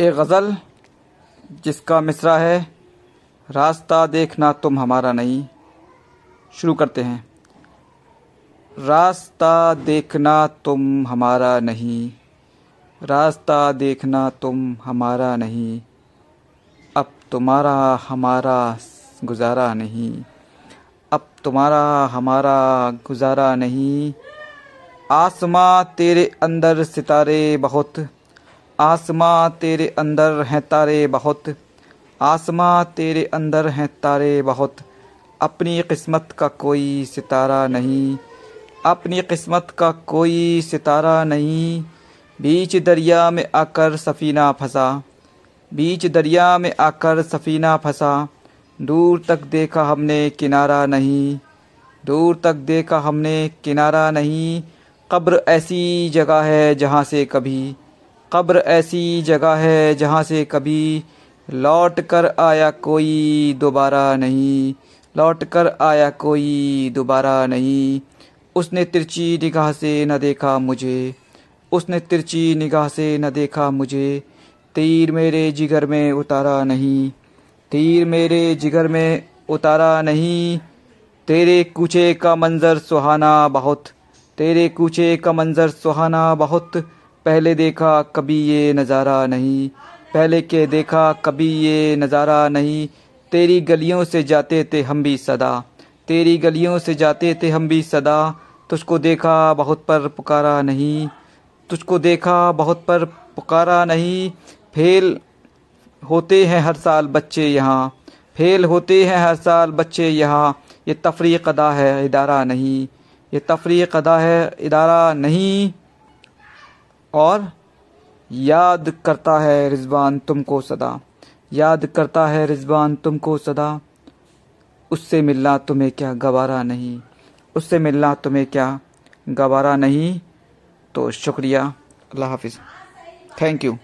एक गज़ल, जिसका मिसरा है, रास्ता देखना तुम हमारा नहीं। शुरू करते हैं। रास्ता देखना तुम हमारा नहीं। रास्ता देखना तुम हमारा नहीं। अब तुम्हारा हमारा गुजारा नहीं। अब तुम्हारा हमारा गुजारा नहीं। आसमां तेरे अंदर सितारे बहुत। आसमां तेरे अंदर हैं तारे बहुत। आसमां तेरे अंदर हैं तारे बहुत। अपनी किस्मत का कोई सितारा नहीं। अपनी किस्मत का कोई सितारा नहीं। बीच दरिया में आकर सफ़ीना फंसा। बीच दरिया में आकर सफ़ीना फंसा। दूर तक देखा हमने किनारा नहीं। दूर तक देखा हमने किनारा नहीं। कब्र ऐसी जगह है जहाँ से कभी कब्र ऐसी जगह है जहाँ से कभी लौट कर आया कोई दोबारा नहीं। लौट कर आया कोई दोबारा नहीं। उसने तिरछी निगाह से न देखा मुझे। उसने तिरछी निगाह से न देखा मुझे। तीर मेरे जिगर में उतारा नहीं। तीर मेरे जिगर में उतारा नहीं। तेरे कूचे का मंज़र सुहाना बहुत। तेरे कूचे का मंज़र सुहाना बहुत। पहले देखा कभी ये नज़ारा नहीं। पहले के देखा कभी ये नज़ारा नहीं। तेरी गलियों से जाते थे हम भी सदा। तेरी गलियों से जाते थे हम भी सदा। तुझको देखा बहुत पर पुकारा नहीं। तुझको देखा बहुत पर पुकारा नहीं। फेल होते हैं हर साल बच्चे यहाँ। फेल होते हैं हर साल बच्चे यहाँ। ये तफरी अदा है इदारा नहीं। ये तफरी अदा है इदारा नहीं। और याद करता है रिजवान तुमको सदा। याद करता है रिजवान तुमको सदा। उससे मिलना तुम्हें क्या गवारा नहीं? उससे मिलना तुम्हें क्या गवारा नहीं? तो शुक्रिया। अल्लाह हाफिज़। Thank you